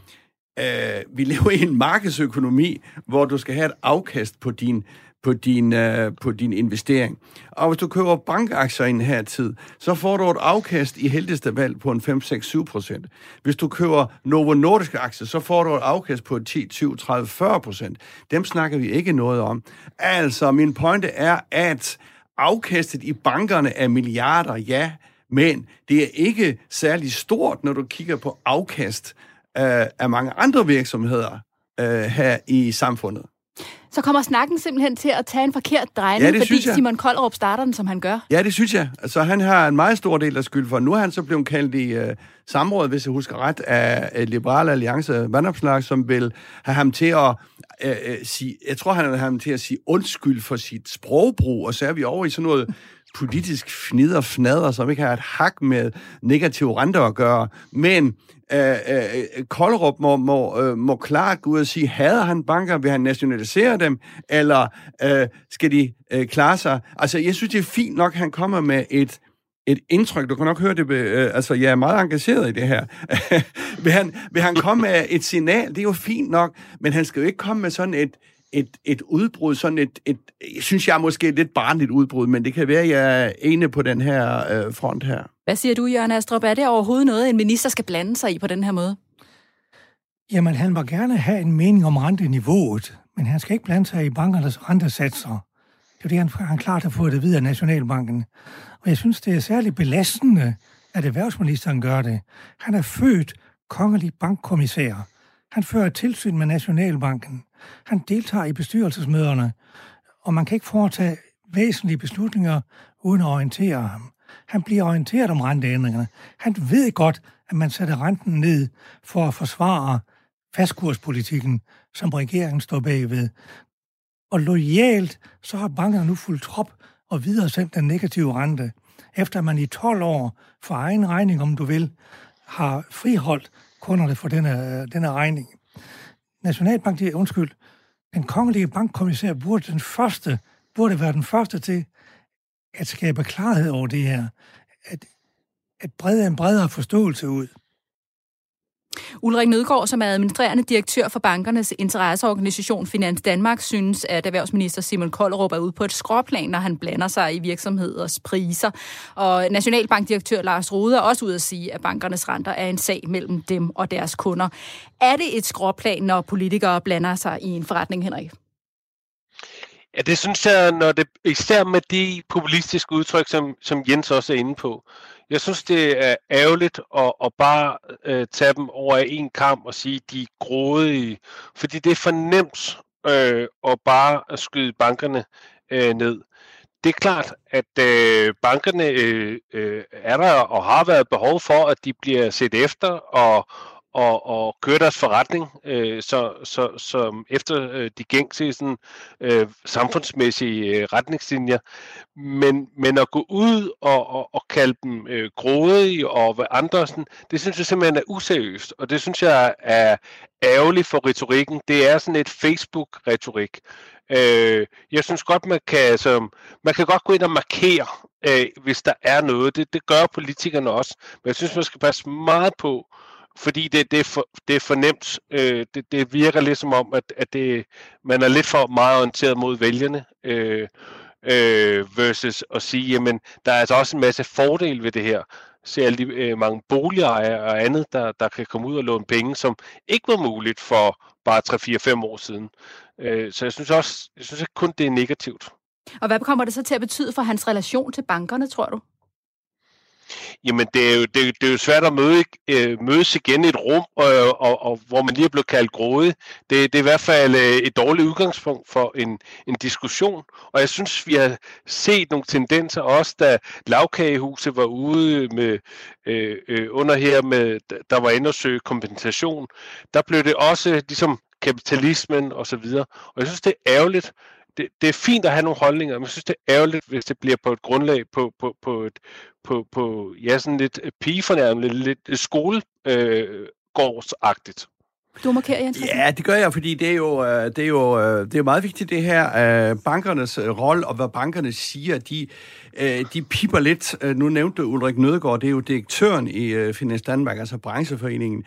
øh, vi lever i en markedsøkonomi, hvor du skal have et afkast på din, på din, øh, på din investering. Og hvis du køber bankaktier i den her tid, så får du et afkast i heldigste valg på en 5-6-7 procent. Hvis du køber Novo Nordisk aktier, så får du et afkast på 10, 20, 30, 40 procent. Dem snakker vi ikke noget om. Altså, min pointe er, at afkastet i bankerne er milliarder, ja, men det er ikke særlig stort, når du kigger på afkast øh, af mange andre virksomheder øh, her i samfundet. Så kommer snakken simpelthen til at tage en forkert drejning, ja, fordi Simon Koldrup starter den, som han gør? Ja, det synes jeg. Altså, han har en meget stor del af skyld for. Nu er han så blevet kaldt i uh, samråd, hvis jeg husker ret, af uh, Liberale Alliance Vandopslag, som vil have ham til at uh, uh, sige, jeg tror, han vil have ham til at sige undskyld for sit sprogbrug, og så er vi over i sådan noget politisk fnider fnader, som ikke har et hak med negative renter at gøre. Men øh, øh, Koldrup må, må, øh, må klart gå ud og sige, hader han banker, vil han nationalisere dem, eller øh, skal de øh, klare sig? Altså, jeg synes, det er fint nok, at han kommer med et et indtryk. Du kan nok høre det, øh, altså jeg er meget engageret i det her. vil, han, vil han komme med et signal? Det er jo fint nok, men han skal jo ikke komme med sådan et, et, et udbrud, sådan et, et, jeg synes jeg er måske et lidt barnligt udbrud, men det kan være, at jeg er ene på den her øh, front her. Hvad siger du, Jørgen Astrup? Er det overhovedet noget, en minister skal blande sig i på den her måde? Jamen, han må gerne have en mening om renteniveauet, men han skal ikke blande sig i bankernes rentesatser. Det er det, han, han klart har fået det videre af Nationalbanken. Og jeg synes, det er særligt belastende, at erhvervsministeren gør det. Han er født kongelig bankkommissær. Han fører tilsyn med Nationalbanken. Han deltager i bestyrelsesmøderne, og man kan ikke foretage væsentlige beslutninger uden at orientere ham. Han bliver orienteret om renteændringerne. Han ved godt, at man sætter renten ned for at forsvare fastkurspolitikken, som regeringen står bagved. Og lojalt, så har bankerne nu fuldt trop og videre sendt den negative rente, efter man i 12 år for egen regning, om du vil, har friholdt kunderne for denne, øh, denne regning. Nationalbank, det er, undskyld, den kongelige bankkommissær burde, den første, burde være den første til at skabe klarhed over det her, at, at brede en bredere forståelse ud. Ulrik Nødgaard, som er administrerende direktør for bankernes interesseorganisation Finans Danmark, synes, at erhvervsminister Simon Kollerup er ude på et skråplan, når han blander sig i virksomheders priser. Og Nationalbankdirektør Lars Rode er også ude at sige, at bankernes renter er en sag mellem dem og deres kunder. Er det et skråplan, når politikere blander sig i en forretning, Henrik? Ja, det synes jeg, når det, især med de populistiske udtryk, som, som Jens også er inde på. Jeg synes, det er ærgerligt at, at bare øh, tage dem over en kamp og sige, at de er grådige. Fordi det er for nemt øh, at bare at skyde bankerne øh, ned. Det er klart, at øh, bankerne øh, øh, er der og har været behov for, at de bliver set efter og, og, og køre deres forretning øh, så, så, så efter øh, de gængse sådan, øh, samfundsmæssige øh, retningslinjer. Men, men at gå ud og, og, og kalde dem øh, grådige og hvad andre, sådan, det synes jeg simpelthen er useriøst, og det synes jeg er ærgerligt for retorikken. Det er sådan et Facebook-retorik. Øh, jeg synes godt, man kan, altså, man kan godt gå ind og markere, øh, hvis der er noget. Det, det gør politikerne også. Men jeg synes, man skal passe meget på, fordi det, det, er, for, det er for nemt. Øh, det, det virker lidt som om, at, at det, man er lidt for meget orienteret mod vælgerne. Øh, øh, versus at sige, jamen, der er altså også en masse fordele ved det her. Se alle de øh, mange boligejere og andet, der, der kan komme ud og låne penge, som ikke var muligt for bare 3-4-5 år siden. Øh, så jeg synes også, jeg synes ikke kun, det er negativt. Og hvad kommer det så til at betyde for hans relation til bankerne, tror du? Jamen, det er jo, det, det er jo svært at møde, øh, mødes igen i et rum, og, og, og hvor man lige er blevet kaldt grådig. Det, det er i hvert fald øh, et dårligt udgangspunkt for en, en diskussion. Og jeg synes, vi har set nogle tendenser også, da lavkagehuset var ude med øh, øh, under her, med, der var inde og søge kompensation. Der blev det også ligesom kapitalismen og så videre. Og jeg synes, det er ærgerligt, det, det er fint at have nogle holdninger, men jeg synes, det er ærgerligt, hvis det bliver på et grundlag på, på, på, et, på, på ja, sådan lidt pigefornærmende, lidt, lidt skolegårdsagtigt. Du markerer, Jens Ja, det gør jeg, fordi det er jo, øh, det er jo, øh, det er jo meget vigtigt, det her. Øh, bankernes rolle og hvad bankerne siger, de, de piper lidt. Nu nævnte Ulrik Nødgaard, det er jo direktøren i Finans Danmark, altså brancheforeningen.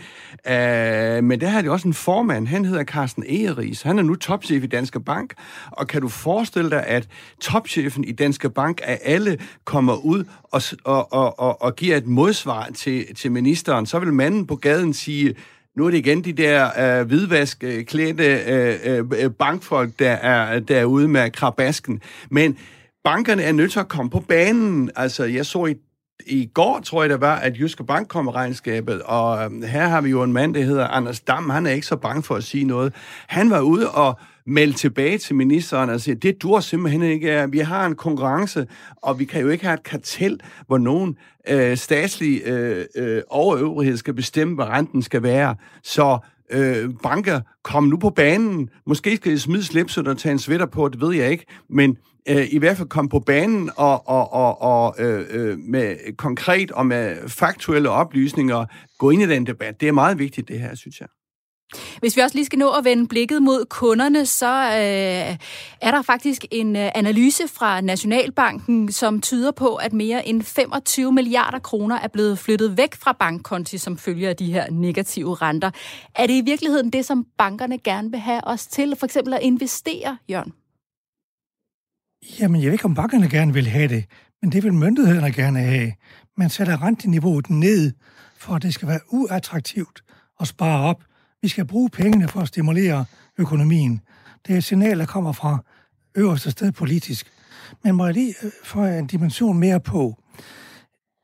Men der har de også en formand, han hedder Carsten Egeris. Han er nu topchef i Danske Bank, og kan du forestille dig, at topchefen i Danske Bank af alle kommer ud og, og, og, og, og giver et modsvar til, til ministeren, så vil manden på gaden sige, nu er det igen de der øh, hvidvaskklædte øh øh, øh, øh, bankfolk, der er, der er ude med krabasken. Men bankerne er nødt til at komme på banen. Altså, jeg så i i går, tror jeg det var, at Jyske Bank kom regnskabet, og øh, her har vi jo en mand, der hedder Anders Dam, han er ikke så bange for at sige noget. Han var ude og melde tilbage til ministeren og sige, det dur simpelthen ikke. Vi har en konkurrence, og vi kan jo ikke have et kartel, hvor nogen øh, statslige øh, øh, overøvrighed skal bestemme, hvad renten skal være. Så øh, banker, kom nu på banen. Måske skal I smide slipset og tage en sweater på, det ved jeg ikke. Men øh, i hvert fald kom på banen og, og, og, og øh, øh, med konkret og med faktuelle oplysninger gå ind i den debat. Det er meget vigtigt, det her, synes jeg. Hvis vi også lige skal nå at vende blikket mod kunderne, så øh, er der faktisk en øh, analyse fra Nationalbanken, som tyder på, at mere end 25 milliarder kroner er blevet flyttet væk fra bankkonti, som følger af de her negative renter. Er det i virkeligheden det, som bankerne gerne vil have os til, for eksempel at investere, Jørgen? Jamen, jeg ved ikke, om bankerne gerne vil have det, men det vil myndighederne gerne have. Man sætter renteniveauet ned, for at det skal være uattraktivt at spare op vi skal bruge pengene for at stimulere økonomien. Det er et signal, der kommer fra øverste sted politisk. Men må jeg lige øh, få en dimension mere på.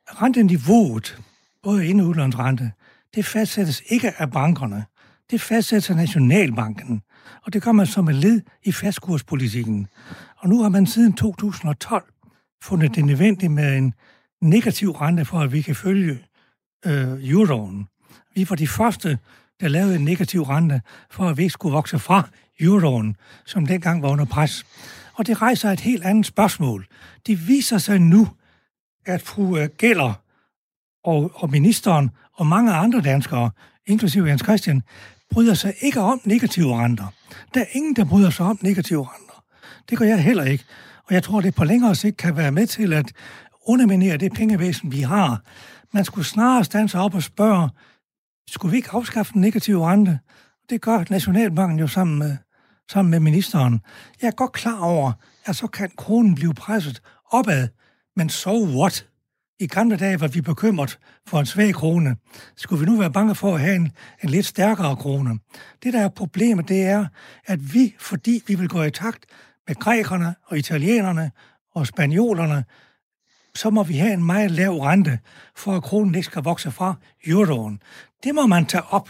Renteniveauet, både ind- og udlandsrente, det fastsættes ikke af bankerne. Det fastsættes af Nationalbanken. Og det gør man som et led i fastkurspolitikken. Og nu har man siden 2012 fundet det nødvendigt med en negativ rente for, at vi kan følge øh, euroen. Vi var de første der lavede en negativ rente, for at vi ikke skulle vokse fra euroen, som dengang var under pres. Og det rejser et helt andet spørgsmål. Det viser sig nu, at fru øh, Gælder og, og ministeren og mange andre danskere, inklusive Jens Christian, bryder sig ikke om negative renter. Der er ingen, der bryder sig om negative renter. Det gør jeg heller ikke. Og jeg tror, det på længere sigt kan være med til at underminere det pengevæsen, vi har. Man skulle snarere stande sig op og spørge, skulle vi ikke afskaffe den negative rente? Det gør Nationalbanken jo sammen med, sammen med ministeren. Jeg er godt klar over, at så kan kronen blive presset opad, men so what? I gamle dage var vi bekymret for en svag krone. Skulle vi nu være bange for at have en, en lidt stærkere krone? Det, der er problemet, det er, at vi, fordi vi vil gå i takt med grækerne og italienerne og spanjolerne, så må vi have en meget lav rente, for at kronen ikke skal vokse fra euroen. Det må man tage op.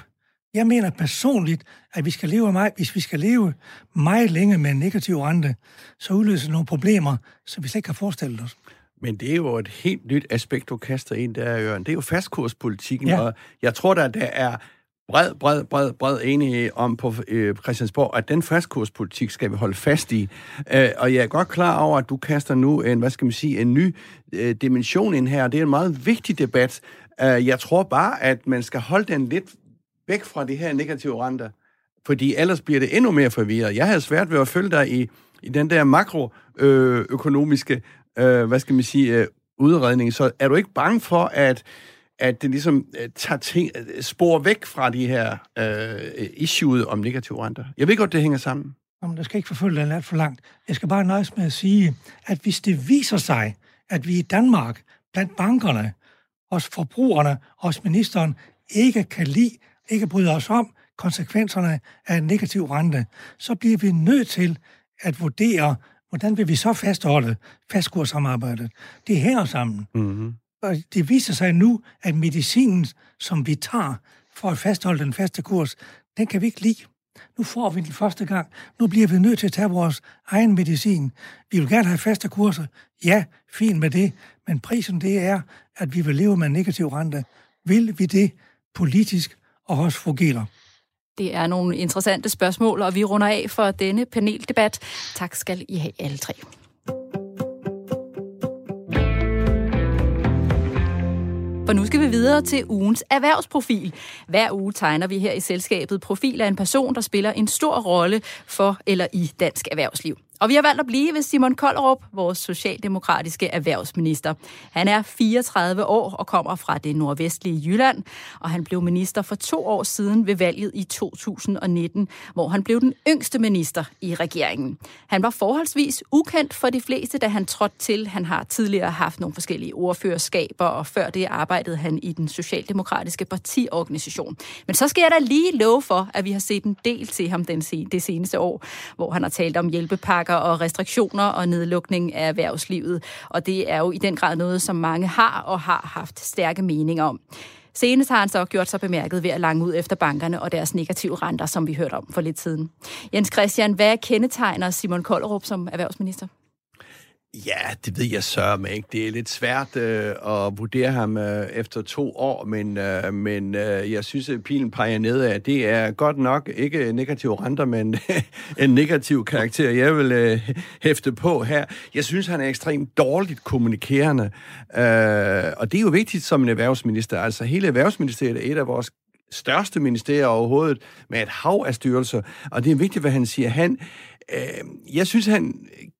Jeg mener personligt, at vi skal leve meget, hvis vi skal leve meget længe med en negativ rente, så udløser nogle problemer, som vi slet ikke har forestillet os. Men det er jo et helt nyt aspekt, du kaster ind der, Jørgen. Det er jo fastkurspolitikken, ja. og jeg tror, der, der er bred, bred, bred, bred enighed om på øh, Christiansborg, at den fastkurspolitik skal vi holde fast i. Øh, og jeg er godt klar over, at du kaster nu en, hvad skal man sige, en ny øh, dimension ind her. Det er en meget vigtig debat. Øh, jeg tror bare, at man skal holde den lidt væk fra de her negative renter, fordi ellers bliver det endnu mere forvirret. Jeg har svært ved at følge dig i, i den der makroøkonomiske, øh, hvad skal man sige, øh, udredning. Så er du ikke bange for, at at det ligesom uh, tager ting, uh, spor væk fra de her uh, issues om negative renter. Jeg ved godt, det hænger sammen. Jamen, der skal ikke forfølge den alt for langt. Jeg skal bare nøjes med at sige, at hvis det viser sig, at vi i Danmark, blandt bankerne, hos forbrugerne, hos ministeren, ikke kan lide, ikke bryder os om konsekvenserne af en negativ rente, så bliver vi nødt til at vurdere, hvordan vil vi så fastholde fastkurssamarbejdet. Det hænger sammen. Mm-hmm. Og det viser sig nu, at medicinen, som vi tager for at fastholde den faste kurs, den kan vi ikke lide. Nu får vi den første gang. Nu bliver vi nødt til at tage vores egen medicin. Vi vil gerne have faste kurser. Ja, fint med det. Men prisen det er, at vi vil leve med en negativ rente. Vil vi det politisk og hos fungerer? Det er nogle interessante spørgsmål, og vi runder af for denne paneldebat. Tak skal I have alle tre. For nu skal vi videre til ugens erhvervsprofil. Hver uge tegner vi her i selskabet profil af en person, der spiller en stor rolle for eller i dansk erhvervsliv. Og vi har valgt at blive ved Simon Kollerup, vores socialdemokratiske erhvervsminister. Han er 34 år og kommer fra det nordvestlige Jylland, og han blev minister for to år siden ved valget i 2019, hvor han blev den yngste minister i regeringen. Han var forholdsvis ukendt for de fleste, da han trådte til. Han har tidligere haft nogle forskellige ordførerskaber, og før det arbejdede han i den socialdemokratiske partiorganisation. Men så skal jeg da lige love for, at vi har set en del til ham den, det seneste år, hvor han har talt om hjælpepakker pakker og restriktioner og nedlukning af erhvervslivet. Og det er jo i den grad noget, som mange har og har haft stærke meninger om. Senest har han så gjort sig bemærket ved at lange ud efter bankerne og deres negative renter, som vi hørte om for lidt siden. Jens Christian, hvad kendetegner Simon Kollerup som erhvervsminister? Ja, det ved jeg så med ikke. Det er lidt svært øh, at vurdere ham øh, efter to år, men, øh, men øh, jeg synes, at pilen peger nedad. Det er godt nok ikke negativ renter, men en negativ karakter, jeg vil øh, hæfte på her. Jeg synes, han er ekstremt dårligt kommunikerende, øh, og det er jo vigtigt som en erhvervsminister. Altså hele erhvervsministeriet er et af vores største ministerier overhovedet, med et hav af styrelser, og det er vigtigt, hvad han siger. Han, øh, jeg synes, han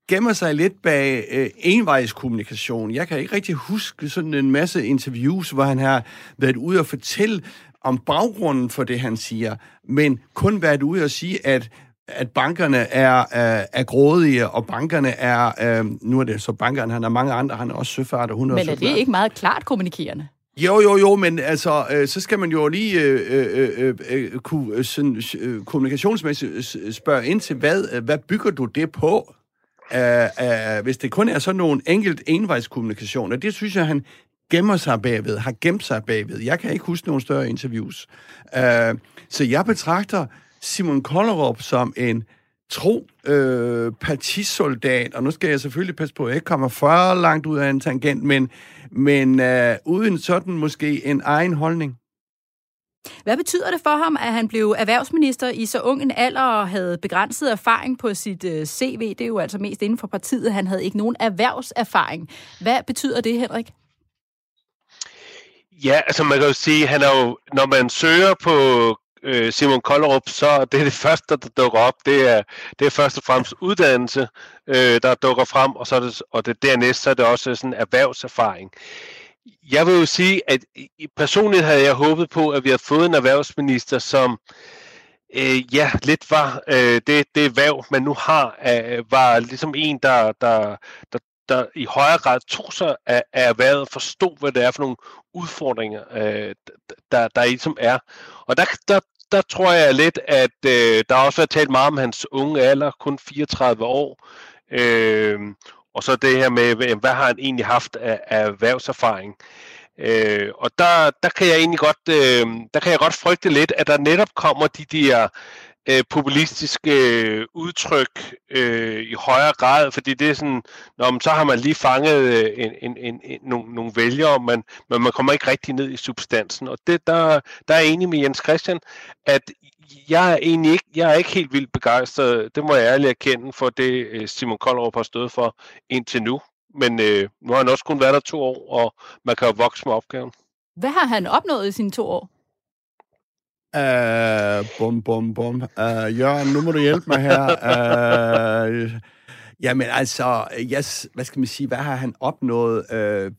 gemmer sig lidt bag øh, envejskommunikation. Jeg kan ikke rigtig huske sådan en masse interviews, hvor han har været ude og fortælle om baggrunden for det, han siger, men kun været ude og sige, at at bankerne er, øh, er grådige, og bankerne er, øh, nu er det så bankerne, han har mange andre, han er også søfart, og hun er Men er det ikke meget klart kommunikerende? Jo, jo, jo, men altså, øh, så skal man jo lige øh, øh, øh, øh kunne øh, sådan, øh, kommunikationsmæssigt spørge ind til, hvad, hvad bygger du det på? Øh, øh, hvis det kun er sådan nogle enkelt envejskommunikationer, det synes jeg, han gemmer sig bagved, har gemt sig bagved. Jeg kan ikke huske nogen større interviews. Øh, så jeg betragter Simon Kollerup som en tro øh, partisoldat, og nu skal jeg selvfølgelig passe på, at jeg ikke kommer for langt ud af en tangent, men, men øh, uden sådan måske en egen holdning. Hvad betyder det for ham, at han blev erhvervsminister i så ung en alder og havde begrænset erfaring på sit øh, CV? Det er jo altså mest inden for partiet. Han havde ikke nogen erhvervserfaring. Hvad betyder det, Henrik? Ja, altså man kan jo sige, han er jo, når man søger på øh, Simon Kollerup, så det er det første, der dukker op. Det er, det er først og fremmest uddannelse, øh, der dukker frem, og, så er det, og det dernæst så er det også sådan erhvervserfaring. Jeg vil jo sige, at personligt havde jeg håbet på, at vi havde fået en erhvervsminister, som øh, ja, lidt var øh, det, det erhverv, man nu har, øh, var ligesom en, der, der, der, der i højere grad tog sig af, af erhvervet, forstod, hvad det er for nogle udfordringer, øh, der, der ligesom er. Og der, der, der tror jeg lidt, at øh, der også har talt meget om hans unge alder, kun 34 år. Øh, og så det her med, øh, hvad har han egentlig haft af, af erhvervserfaring. Øh, og der, der kan jeg egentlig godt, øh, der kan jeg godt frygte lidt, at der netop kommer de der øh, populistiske øh, udtryk øh, i højere grad, fordi det er sådan, når man, så har man lige fanget øh, en, en, en, en, nogle, nogle vælgere, men, men man kommer ikke rigtig ned i substansen. Og det, der, der er jeg enig med Jens Christian, at jeg er egentlig ikke, jeg er ikke helt vildt begejstret, det må jeg ærligt erkende, for det øh, Simon Koldrup har stået for indtil nu. Men øh, nu har han også kun været der to år, og man kan jo vokse med opgaven. Hvad har han opnået i sine to år? Uh, bum, bum, bum. Uh, Jørgen, nu må du hjælpe mig her. Uh, jamen altså, yes, hvad skal man sige, hvad har han opnået? Uh,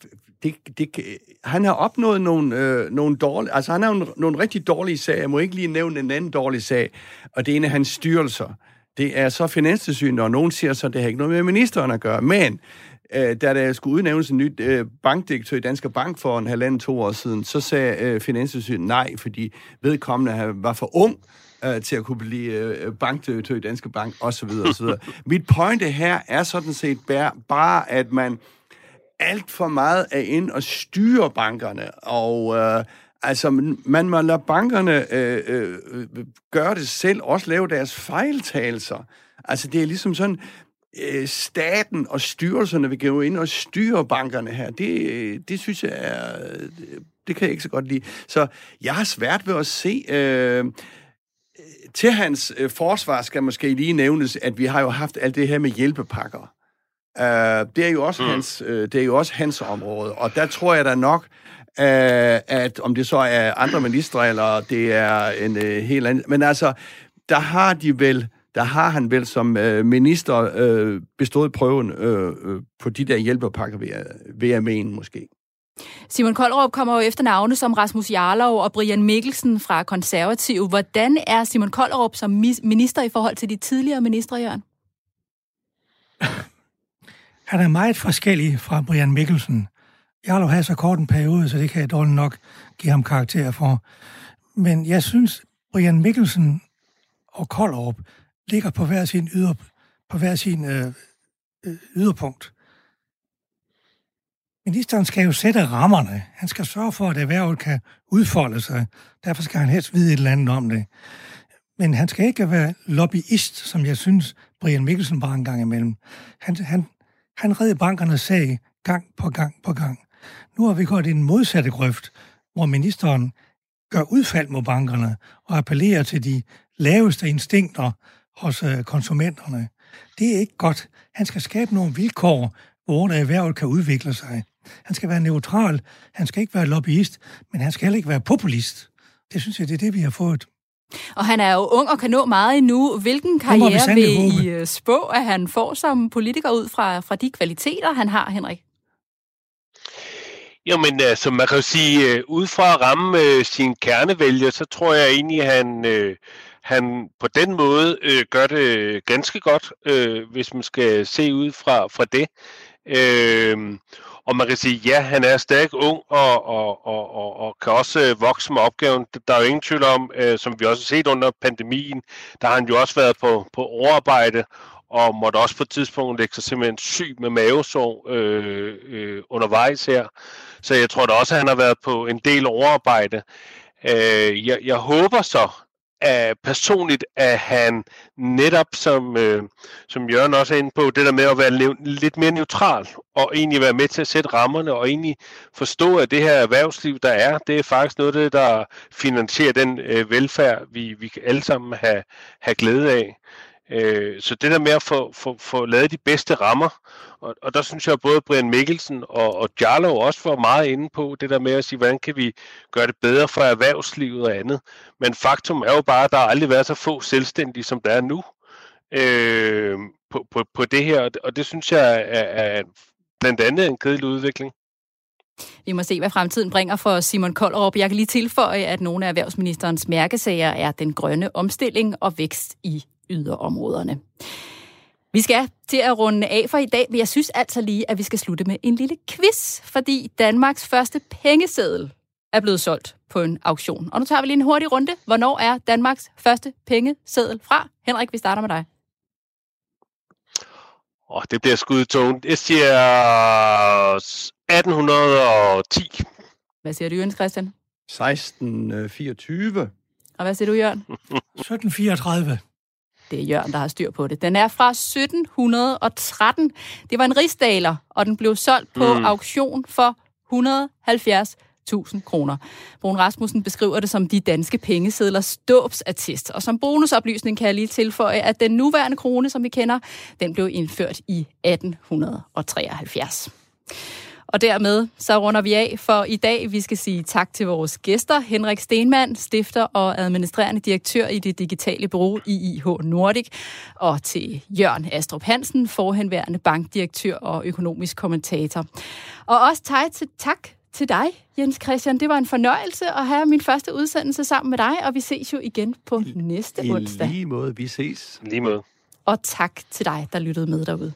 det, det, han har opnået nogle, øh, nogle dårlige, altså han har nogle, nogle rigtig dårlige sager. Jeg må ikke lige nævne en anden dårlig sag, og det er en af hans styrelser. Det er så finanstilsynet, og nogen siger så, at det har ikke noget med ministeren at gøre. Men øh, da der skulle udnævnes en ny øh, bankdirektør i Danske Bank for en halvanden, to år siden, så sagde øh, Finanstilsynet nej, fordi vedkommende var for ung øh, til at kunne blive øh, bankdirektør i Danske Bank, osv. osv. Mit pointe her er sådan set bare, at man alt for meget er ind og styre bankerne, og øh, altså, man må lade bankerne øh, øh, gøre det selv, også lave deres fejltagelser. Altså, det er ligesom sådan, øh, staten og styrelserne vil gå ind og styre bankerne her. Det, det synes jeg er... Det kan jeg ikke så godt lide. Så jeg har svært ved at se... Øh, til hans øh, forsvar skal måske lige nævnes, at vi har jo haft alt det her med hjælpepakker. Uh, det er jo også mm. hans, uh, det er jo også hans område, og der tror jeg da nok, uh, at om det så er andre ministre eller det er en uh, helt anden, men altså der har de vel der har han vel som øh, minister øh, bestået prøven øh, øh, på de der hjælpepakker, jeg, vil jeg mene måske. Simon Koldrup kommer jo efter navne som Rasmus Jarlov og Brian Mikkelsen fra Konservativ. Hvordan er Simon Koldrup som minister i forhold til de tidligere ministre, Jørgen? Han er meget forskellig fra Brian Mikkelsen. Jarlov har så kort en periode, så det kan jeg dårligt nok give ham karakter for. Men jeg synes, Brian Mikkelsen og Koldorp ligger på hver sin, yder, på hver sin øh, øh, yderpunkt. Ministeren skal jo sætte rammerne. Han skal sørge for, at erhvervet kan udfolde sig. Derfor skal han helst vide et eller andet om det. Men han skal ikke være lobbyist, som jeg synes, Brian Mikkelsen var en gang imellem. Han, han, han red bankernes sag gang på gang på gang. Nu har vi gået i en modsatte grøft, hvor ministeren gør udfald mod bankerne og appellerer til de laveste instinkter hos øh, konsumenterne. Det er ikke godt. Han skal skabe nogle vilkår, hvor erhvervet kan udvikle sig. Han skal være neutral, han skal ikke være lobbyist, men han skal heller ikke være populist. Det synes jeg, det er det, vi har fået. Og han er jo ung og kan nå meget endnu. Hvilken karriere vil I øh, spå, at han får som politiker ud fra, fra de kvaliteter, han har, Henrik? Jamen, altså, man kan jo sige, uh, ud fra at ramme uh, sin kernevælger, så tror jeg egentlig, at han, uh, han på den måde uh, gør det ganske godt, uh, hvis man skal se ud fra, fra det. Uh, og man kan sige, ja, han er stadig ung og, og, og, og, og kan også øh, vokse med opgaven. Der er jo ingen tvivl om, øh, som vi også har set under pandemien, der har han jo også været på, på overarbejde og måtte også på et tidspunkt lægge sig simpelthen syg med mavesår øh, øh, undervejs her. Så jeg tror da også, at han har været på en del overarbejde. Øh, jeg, jeg håber så, at personligt, at han netop, som, øh, som Jørgen også er inde på, det der med at være lidt mere neutral, og egentlig være med til at sætte rammerne, og egentlig forstå, at det her erhvervsliv, der er, det er faktisk noget det, der finansierer den øh, velfærd, vi, vi alle sammen have, have glæde af. Øh, så det der med at få, få, få lavet de bedste rammer, og, og der synes jeg at både Brian Mikkelsen og, og Jarlo også var meget inde på det der med at sige, hvordan kan vi gøre det bedre for erhvervslivet og andet. Men faktum er jo bare, at der har aldrig været så få selvstændige, som der er nu øh, på, på, på det her, og det synes jeg er, er blandt andet en kedelig udvikling. Vi må se, hvad fremtiden bringer for Simon Koldrup. Jeg kan lige tilføje, at nogle af erhvervsministerens mærkesager er den grønne omstilling og vækst i yderområderne. Vi skal til at runde af for i dag, men jeg synes altså lige, at vi skal slutte med en lille quiz, fordi Danmarks første pengeseddel er blevet solgt på en auktion. Og nu tager vi lige en hurtig runde. Hvornår er Danmarks første pengeseddel fra? Henrik, vi starter med dig. Åh, det bliver skudt tungt. Jeg siger 1810. Hvad siger du, Jens Christian? 1624. Og hvad siger du, Jørgen? 1734. Det er Jørgen, der har styr på det. Den er fra 1713. Det var en rigsdaler, og den blev solgt på mm. auktion for 170 1000 kroner. Brun Rasmussen beskriver det som de danske pengesedlers dåbsattest. Og som bonusoplysning kan jeg lige tilføje, at den nuværende krone, som vi kender, den blev indført i 1873. Og dermed så runder vi af for i dag. Vi skal sige tak til vores gæster. Henrik Stenmann, stifter og administrerende direktør i det digitale bureau IIH Nordic. Og til Jørgen Astrup Hansen, forhenværende bankdirektør og økonomisk kommentator. Og også tak til, tak til dig, Jens Christian. Det var en fornøjelse at have min første udsendelse sammen med dig, og vi ses jo igen på næste I onsdag. lige måde, vi ses. Lige måde. Og tak til dig, der lyttede med derude.